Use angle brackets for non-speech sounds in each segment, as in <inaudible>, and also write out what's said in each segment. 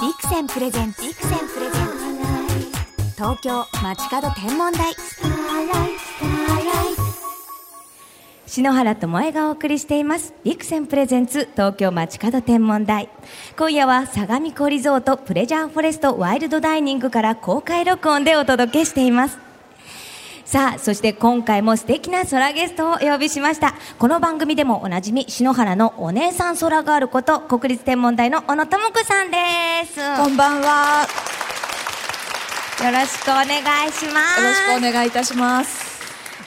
ビクセンプレゼンツ。ビクセンプレゼンツ。東京街角天文台。篠原智恵がお送りしています。ビクセンプレゼンツ東京街角天文台。今夜は相模湖リゾートプレジャーフォレストワイルドダイニングから公開録音でお届けしています。さあそして今回も素敵な空ゲストをお呼びしましたこの番組でもおなじみ篠原のお姉さん空ガールこと国立天文台の小野智子さんですこんばんは。よろしくお願いしますよろしくお願いいたします。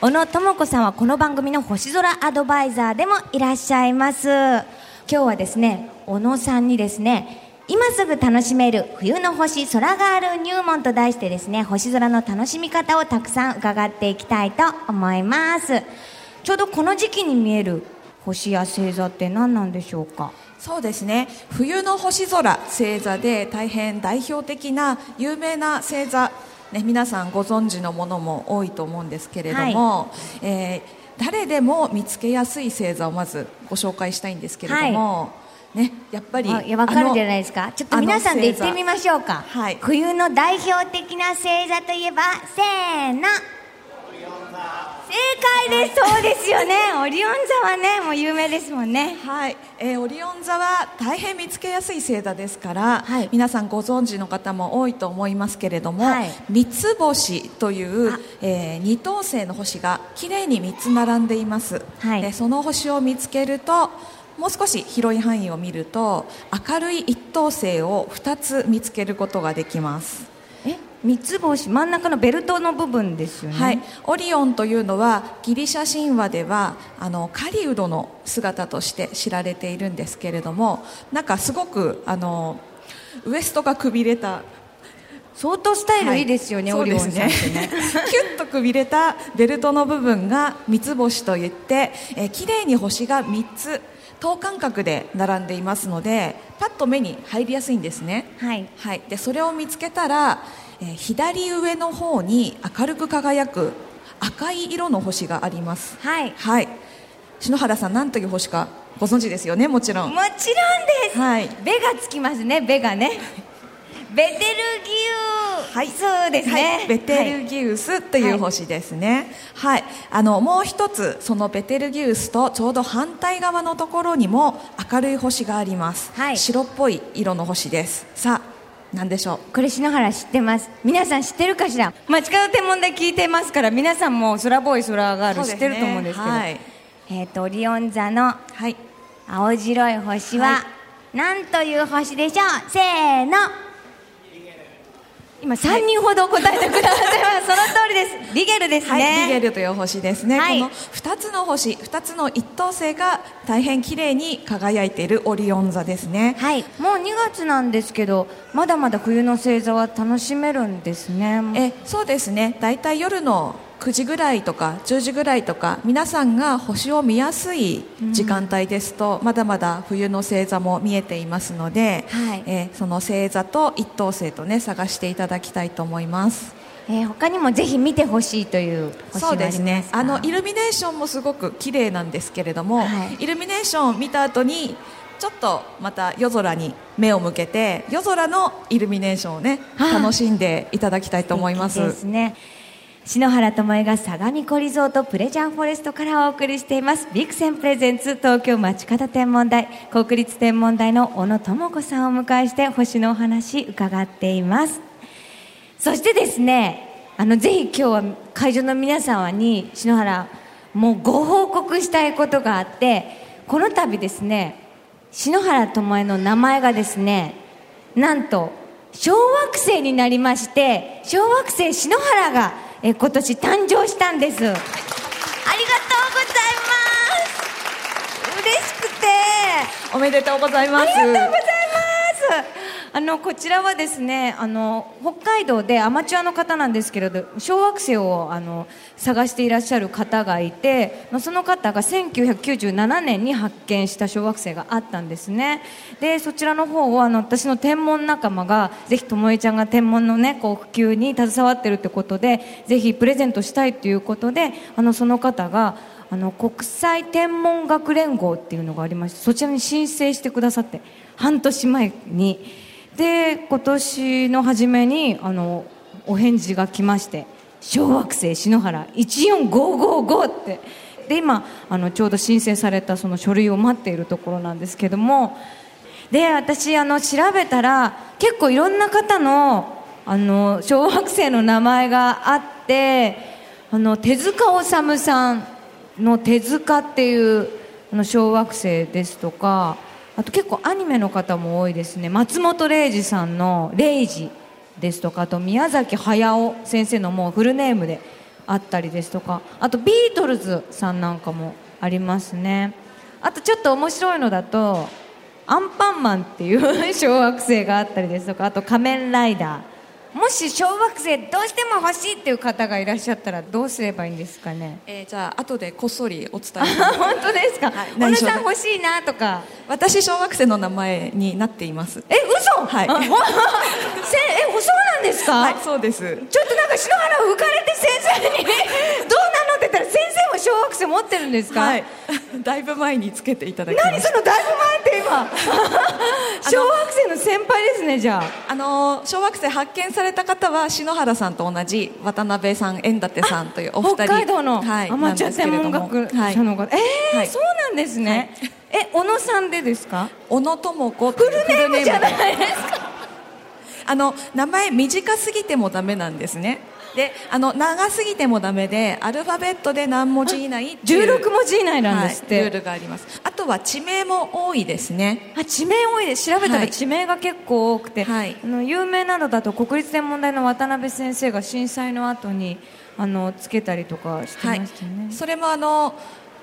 小野智子さんはこの番組の星空アドバイザーでもいらっしゃいます今日はですね小野さんにですね今すぐ楽しめる冬の星空ガール入門と題してですね星空の楽しみ方をたくさん伺っていきたいと思います。ちょうどこの時期に見える星や星座って何なんでしょうか？そうですね。冬の星空星座で大変代表的な有名な星座、ね、皆さんご存知のものも多いと思うんですけれども、えー誰でも見つけやすい星座をまずご紹介したいんですけれども、ね、やっぱりあいやわかるんじゃないいですか？ちょっと皆さんで言ってみましょうか、はい。冬の代表的な星座といえばせーの。正解です。そうですよね。オリオン座はねもう有名ですもんね。はい、えーオリオン座は大変見つけやすい星座ですから、はい。皆さんご存知の方も多いと思いますけれども、はい。三つ星というあ、えー二等星の星がきれいに3つ並んでいます、はい。でその星を見つけるともう少し広い範囲を見ると明るい一等星を2つ見つけることができます。え？三つ星？真ん中のベルトの部分ですよね。はい、オリオンというのはギリシャ神話ではあの狩人の姿として知られているんですけれどもなんかすごくあのウエストがくびれた相当スタイルい。いですよね、はいオリオンさんねね。<laughs> キュッとくびれたベルトの部分が三つ星といって、えー、綺麗に星が3つ等間隔で並んでいますのでパッと目に入りやすいんですね。はい。はい、でそれを見つけたら、えー左上の方に明るく輝く赤い色の星があります。はい。はい。篠原さん何という星かご存知ですよね？もちろん。もちろんです、はい。ベがつきますね。ベがね。<laughs> ベテルギウはい。そうですね、はい、ベテルギウスという星ですね、はい。あのもう一つそのベテルギウスとちょうど反対側のところにも明るい星があります、はい。白っぽい色の星です。さあ何でしょう？これ篠原知ってます。皆さん知ってるかしら？街角天文台聞いてますから皆さんも空ボーイ空ガール知ってると思うんですけど。はい、えっ、とオリオン座のはい。青白い星は、は何という星でしょう？せーの今3人ほど答えてくださいます、その通りです。リゲルですね、はい、リゲルという星ですね、はい。この2つの星2つの一等星が大変綺麗に輝いているオリオン座ですね。はい、もう2月なんですけどまだまだ冬の星座は楽しめるんですね。えそうですね。大体夜の9時ぐらいとか10時ぐらいとか皆さんが星を見やすい時間帯ですと、まだまだ冬の星座も見えていますので、はい。えその星座と一等星とね探していただきたいと思います。えー他にもぜひ見てほしいというそうですね。あのイルミネーションもすごく綺麗なんですけれども、はい。イルミネーションを見た後にちょっとまた夜空に目を向けて夜空のイルミネーションをねはい楽しんでいただきたいと思います。ですね篠原智恵が相模湖リゾートプレジャーフォレストからお送りしています。ビクセンプレゼンツ東京街角天文台国立天文台の小野智子さんを迎えして星のお話伺っています。そしてですねあのぜひ今日は会場の皆様に篠原もうご報告したいことがあってこの度ですね篠原智恵の名前がですねなんと小惑星になりまして小惑星篠原がえ今年誕生したんです。ありがとうございます。嬉しくて。おめでとうございます。ありがとうございますあのこちらはですねあの北海道でアマチュアの方なんですけれど小惑星をあの探していらっしゃる方がいてその方が1997年に発見した小惑星があったんですね。でそちらの方をあの私の天文仲間がぜひともえちゃんが天文のねこう普及に携わってるってことでぜひプレゼントしたいということであのその方があの国際天文学連合っていうのがありましてそちらに申請してくださって半年前にで今年の初めにあのお返事が来まして「小惑星篠原14555」って。で今あのちょうど申請されたその書類を待っているところなんですけども。で私あの調べたら結構いろんな方のあの小惑星の名前があってあの手塚治虫さんの手塚っていうの小惑星ですとかあと結構アニメの方も多いですね。松本零士さんの「零士」ですとかあと宮崎駿先生のもうフルネームであったりですとかあとビートルズさんなんかもありますね。あとちょっと面白いのだとアンパンマンっていう <laughs> 小惑星があったりですとかあと仮面ライダー。もし小惑星どうしても欲しいっていう方がいらっしゃったらどうすればいいんですかね？えー、じゃあ後でこっそりお伝えし <laughs> 本当ですか、はい。小野さん欲しいなとか。私小学生の名前になっています。え嘘はい。<laughs> せえそうなんですか、はいそうです。ちょっとなんか篠原浮かれて先生に <laughs> どうなのって言ったら先生も小惑星持ってるんですか、はい。<laughs> だいぶ前につけていただきました。何そのだいぶ前って今？小惑星の先輩ですねじゃあ。あの小惑星発見された方は篠原さんと同じ渡辺さん円立さんというお二人。北海道のはいアマチュア専門学ですけれどもはい。者の方、えーはい。そうなんですね、え小野さんでですか？小野智子フルネームでじゃないあの名前短すぎてもダメなんですね。であの長すぎてもダメでアルファベットで何文字以内っていう。16文字以内なんですって、はい、ルールがあります。あとは地名も多いですね。あ地名多いです。調べたはい。ら地名が結構多くて、はい。あの有名なのだと国立天文台の渡辺先生が震災の後にあのつけたりとかしてまはいしたよね、それもあの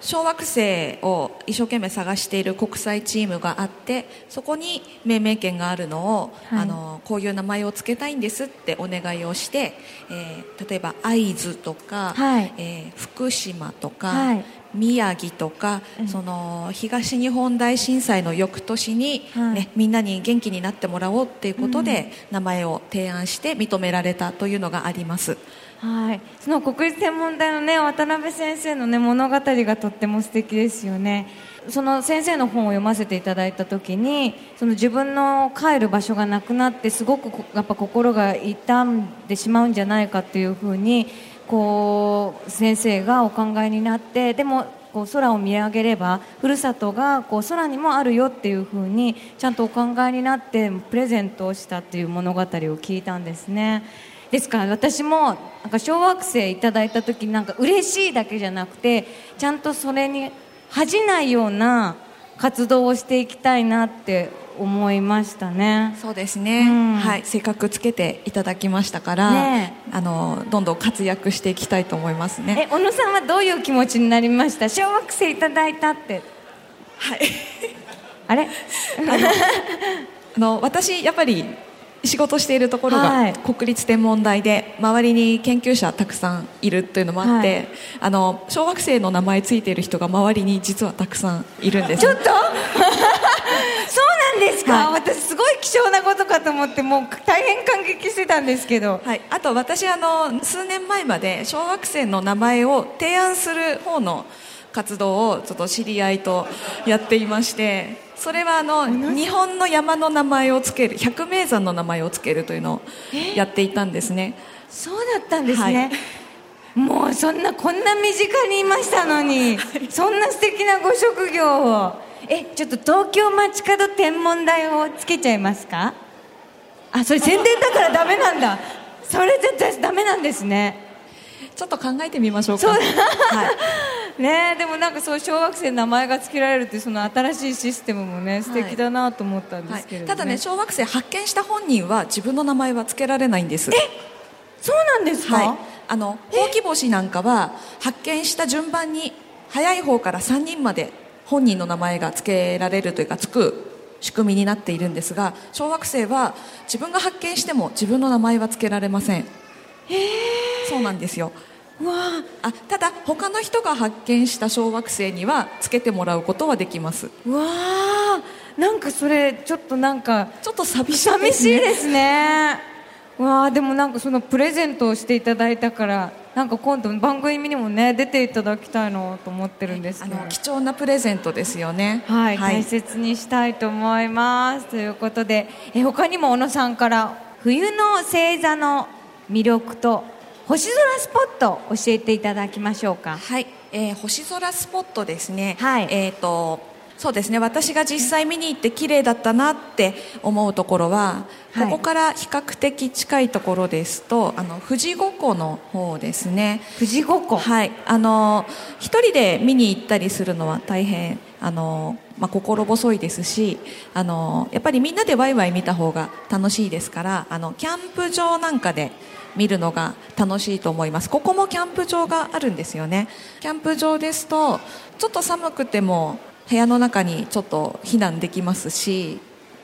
小惑星を一生懸命探している国際チームがあってそこに命名権があるのを、はい。あのこういう名前を付けたいんですってお願いをして、えー例えば会津とか、はい。えー福島とか、はい宮城とか、うん。その東日本大震災の翌年に、はい。ねみんなに元気になってもらおうっていうことで、名前を提案して認められたというのがあります。はい、その国立天文台のね渡辺先生のね物語がとっても素敵ですよね。その先生の本を読ませていただいた時にその自分の帰る場所がなくなってすごくこやっぱ心が痛んでしまうんじゃないかっていうふうにこう先生がお考えになってでもこう空を見上げればふるさとがこう空にもあるよっていうふうにちゃんとお考えになってプレゼントをしたっていう物語を聞いたんですね。ですから私もなんか小惑星いただいた時なんか嬉しいだけじゃなくてちゃんとそれに恥じないような活動をしていきたいなって思いましたね。そうですね、うん。はい、せっかくつけていただきましたから、ねあのどんどん活躍していきたいと思いますね。え小野さんはどういう気持ちになりました？小惑星いただいたって。はい、あれ？あの私やっぱり仕事しているところはい。が国立天文台で周りに研究者たくさんいるというのもあって、はい。あの小惑星の名前ついている人が周りに実はたくさんいるんです。ちょっと？そ <laughs> うですか、はい。私すごい貴重なことかと思ってもう大変感激してたんですけど。はい、あと私あの数年前まで小惑星の名前を提案する方の活動をちょっと知り合いとやっていましてそれはあの日本の山の名前をつける百名山の名前をつけるというのをやっていたんですね。そうだったんですね、もうそんなこんな身近にいましたのに、そんな素敵なご職業をえちょっと東京街角天文台をつけちゃいますか？あそれ宣伝だからダメなんだ。それ絶対ダメなんですね。ちょっと考えてみましょうか。そうはい、ねえでもなんかそう小学生の名前が付けられるっていうその新しいシステムもね素敵だなと思ったんではいすけれど、ね。ただね小惑星発見した本人は自分の名前は付けられないんです。そうなんですか、はい、あのほうき星なんかは発見した順番に早い方から3人まで本人の名前が付けられるというか付く仕組みになっているんですが小惑星は自分が発見しても自分の名前は付けられません。そうなんですよ。うわあ。あただ他の人が発見した小惑星には付けてもらうことはできます。うわあ。なんかそれちょっとなんかちょっと寂しい寂ですね。しいですね。わあでもなんかそのプレゼントをしていただいたからなんか今度番組にもね出ていただきたいなと思ってるんですけどあの貴重なプレゼントですよね。はい、大切にしたいと思います。ということでえ他にも小野さんから冬の星座の魅力と星空スポット教えていただきましょうか。はい、えー星空スポットですね。はい。えっ、とそうですね。私が実際見に行って綺麗だったなって思うところは、はい。ここから比較的近いところですとあの富士五湖の方ですね。富士五湖。はい。あの一人で見に行ったりするのは大変あの、まあ、心細いですしあのやっぱりみんなでワイワイ見た方が楽しいですからあのキャンプ場なんかで見るのが楽しいと思います。ここもキャンプ場があるんですよね。キャンプ場ですとちょっと寒くても部屋の中にちょっと避難できますし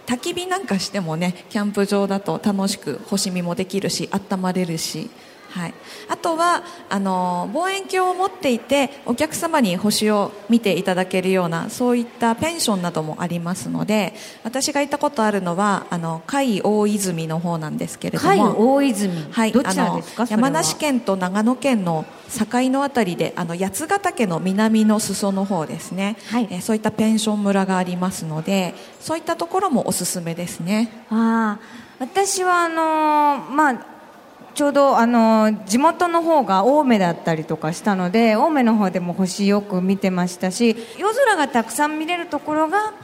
焚き火なんかしてもねキャンプ場だと楽しく星見もできるし温まれるし、はい、あとはあの望遠鏡を持っていてお客様に星を見ていただけるようなそういったペンションなどもありますので私が行ったことあるのはあの甲斐大泉の方なんですけれども海大泉、はい、どちらですか？山梨県と長野県の境のあたりであの八ヶ岳の南の裾の方ですね、はい。えーそういったペンション村がありますのでそういったところもおすすめですね。ああ私はあのーまあちょうどあのー地元の方が青梅だったりとかしたので青梅の方でも星よく見てましたし夜空がたくさん見れるところが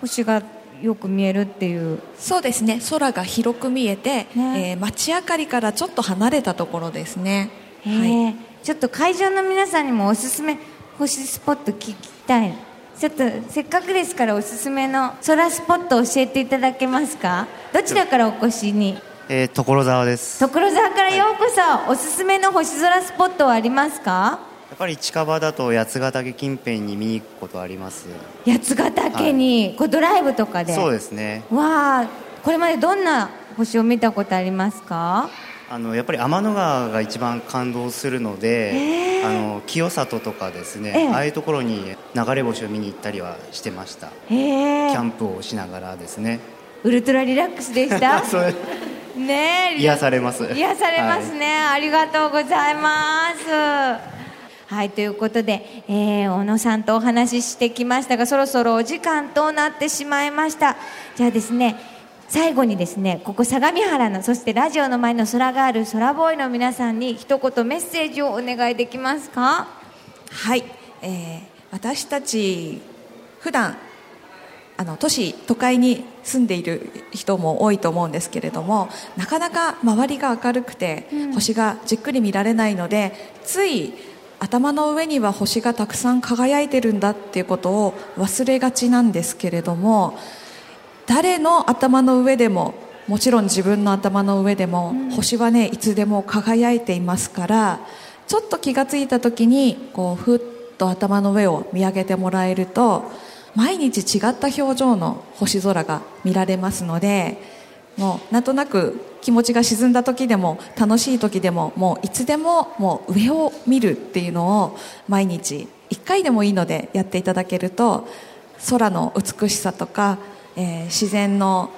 星がよく見えるっていう。そうですね。空が広く見えて、ね。えー街明かりからちょっと離れたところですね。へえ。ちょっと会場の皆さんにもおすすめ星スポット聞きたい。ちょっとせっかくですからおすすめの空スポットを教えていただけますか？どちらからお越しに？えー、所沢です。や所沢からようこそ、おすすめの星空スポットはありますか？っぱり近場だと八ヶ岳近辺に見に行くことあります。八ヶ岳に、こうドライブとかで？そうですね。わあこれまでどんな星を見たことありますか？あのやっぱり天の川が一番感動するので、あの清里とかですね、ええああいうところに流れ星を見に行ったりはしてました。へキえャンプをしながらですね。ウルトラリラックスでした？<laughs> それねえ。癒されます。癒されますね、ありがとうございます。はいということで、えー小野さんとお話ししてきましたがそろそろお時間となってしまいました。じゃあですね最後にですねここ相模原のそしてラジオの前の空がある空ボーイの皆さんに一言メッセージをお願いできますか？はい、えー私たち普段あの都市都会に住んでいる人も多いと思うんですけれどもなかなか周りが明るくて、星がじっくり見られないのでつい頭の上には星がたくさん輝いてるんだっていうことを忘れがちなんですけれども誰の頭の上でももちろん自分の頭の上でも、星はねいつでも輝いていますからちょっと気がついた時にこうふっと頭の上を見上げてもらえると毎日違った表情の星空が見られますのでもうなんとなく気持ちが沈んだ時でも楽しい時でももういつでももう上を見るっていうのを毎日1回でもいいのでやっていただけると空の美しさとか、えー自然の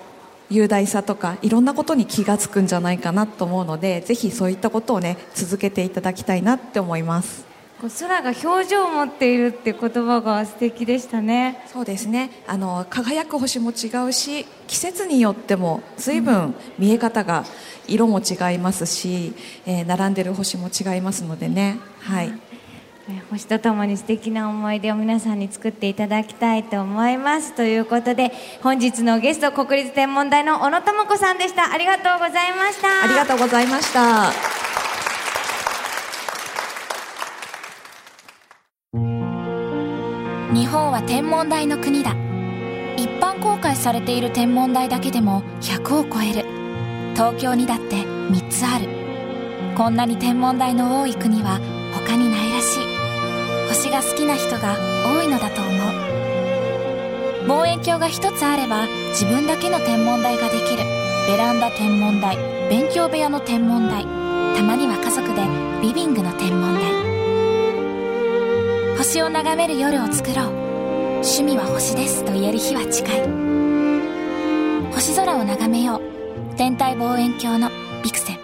雄大さとかいろんなことに気がつくんじゃないかなと思うのでぜひそういったことをね続けていただきたいなって思います。空が表情を持っているって言葉が素敵でしたね。そうですね。あの輝く星も違うし季節によっても随分見え方が色も違いますし、えー並んでる星も違いますのでね。はい。えー星とともに素敵な思い出を皆さんに作っていただきたいと思います。ということで本日のゲスト国立天文台の小野智子さんでした。ありがとうございました。ありがとうございました日本は天文台の国だ。一般公開されている天文台だけでも100を超える。東京にだって3つある。こんなに天文台の多い国は他にないらしい。星が好きな人が多いのだと思う。望遠鏡が一つあれば自分だけの天文台ができる。ベランダ天文台勉強部屋の天文台。たまには家族でリビングの天文台。星を眺める夜を作ろう。趣味は星ですと言える日は近い。星空を眺めよう。天体望遠鏡のビクセン。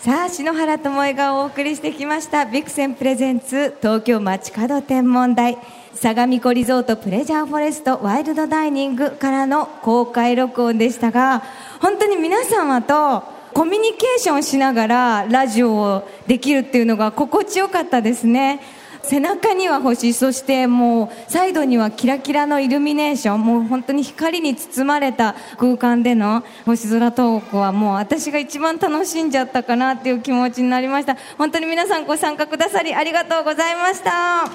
さあ篠原智恵がお送りしてきました。ビクセンプレゼンツ東京街角天文台。相模湖リゾートプレジャーフォレストワイルドダイニングからの公開録音でしたが本当に皆様とコミュニケーションしながらラジオをできるっていうのが心地よかったですね。背中には星そしてもうサイドにはキラキラのイルミネーションもう本当に光に包まれた空間での星空トークはもう私が一番楽しんじゃったかなっていう気持ちになりました。本当に皆さんご参加くださりありがとうございました。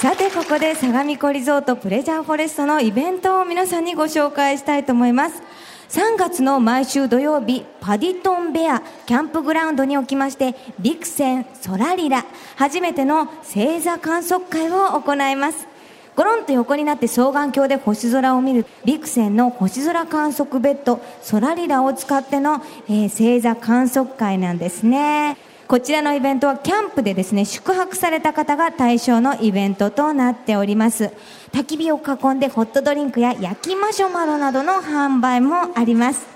さてここで相模湖リゾートプレジャーフォレストのイベントを皆さんにご紹介したいと思います。3月の毎週土曜日パディトンベアキャンプグラウンドにおきましてビクセンソラリラ初めての星座観測会を行います。ゴロンと横になって双眼鏡で星空を見るビクセンの星空観測ベッドソラリラを使っての、えー、星座観測会なんですね。こちらのイベントはキャンプでですね宿泊された方が対象のイベントとなっております。焚き火を囲んでホットドリンクや焼きマシュマロなどの販売もあります。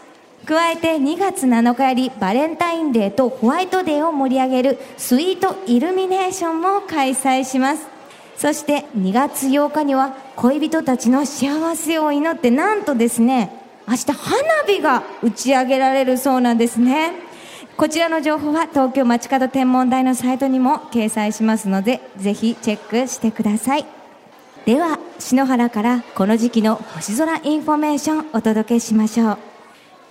加えて2月7日よりバレンタインデーとホワイトデーを盛り上げるスイートイルミネーションも開催します。そして2月8日には恋人たちの幸せを祈ってなんとですね明日花火が打ち上げられるそうなんですね。こちらの情報は東京まちかど天文台のサイトにも掲載しますのでぜひチェックしてください。では篠原からこの時期の星空インフォメーションお届けしましょう。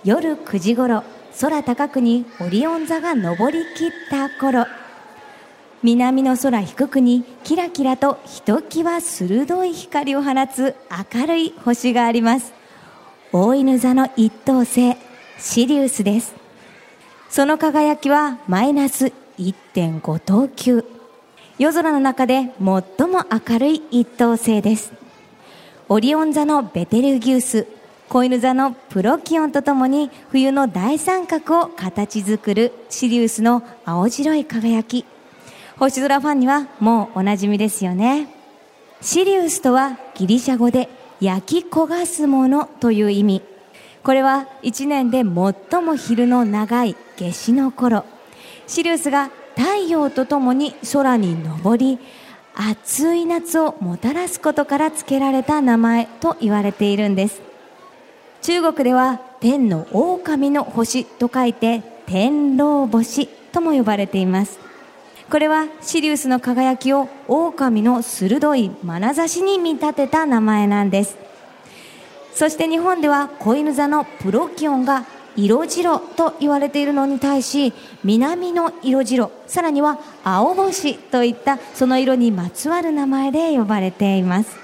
夜9時頃空高くにオリオン座が昇りきった頃。南の空低くにキラキラとひときわ鋭い光を放つ明るい星があります。大犬座の一等星シリウスです。その輝きはマイナス1.5等級。夜空の中で最も明るい一等星です。オリオン座のベテルギウス子犬座のプロキオンとともに冬の大三角を形作るシリウスの青白い輝き。星空ファンにはもうおなじみですよね。シリウスとはギリシャ語で焼き焦がすものという意味。これは一年で最も昼の長い夏至の頃シリウスが太陽とともに空に昇り暑い夏をもたらすことから付けられた名前と言われているんです。中国では天の狼の星と書いて天狼星とも呼ばれています。これはシリウスの輝きを狼の鋭い眼差しに見立てた名前なんです。そして日本では子犬座のプロキオンが色白と言われているのに対し南の色白さらには青星といったその色にまつわる名前で呼ばれています。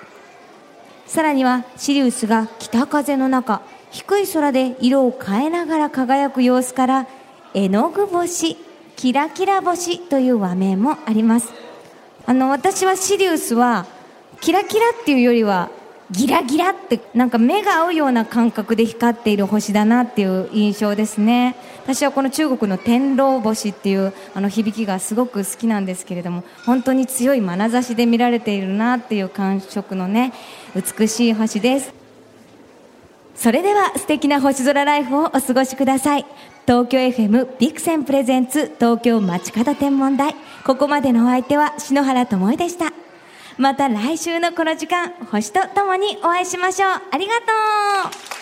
さらにはシリウスが北風の中低い空で色を変えながら輝く様子から絵の具星キラキラ星という和名もあります。あの私はシリウスはキラキラっていうよりはギラギラってなんか目が合うような感覚で光っている星だなっていう印象ですね。私はこの中国の天狼星っていうあの響きがすごく好きなんですけれども本当に強い眼差しで見られているなっていう感触のね美しい星です。それでは素敵な星空ライフをお過ごしください。東京 FM ビクセンプレゼンツ東京街角天文台。ここまでのお相手は篠原智恵でした。また来週のこの時間星とともにお会いしましょう。ありがとう。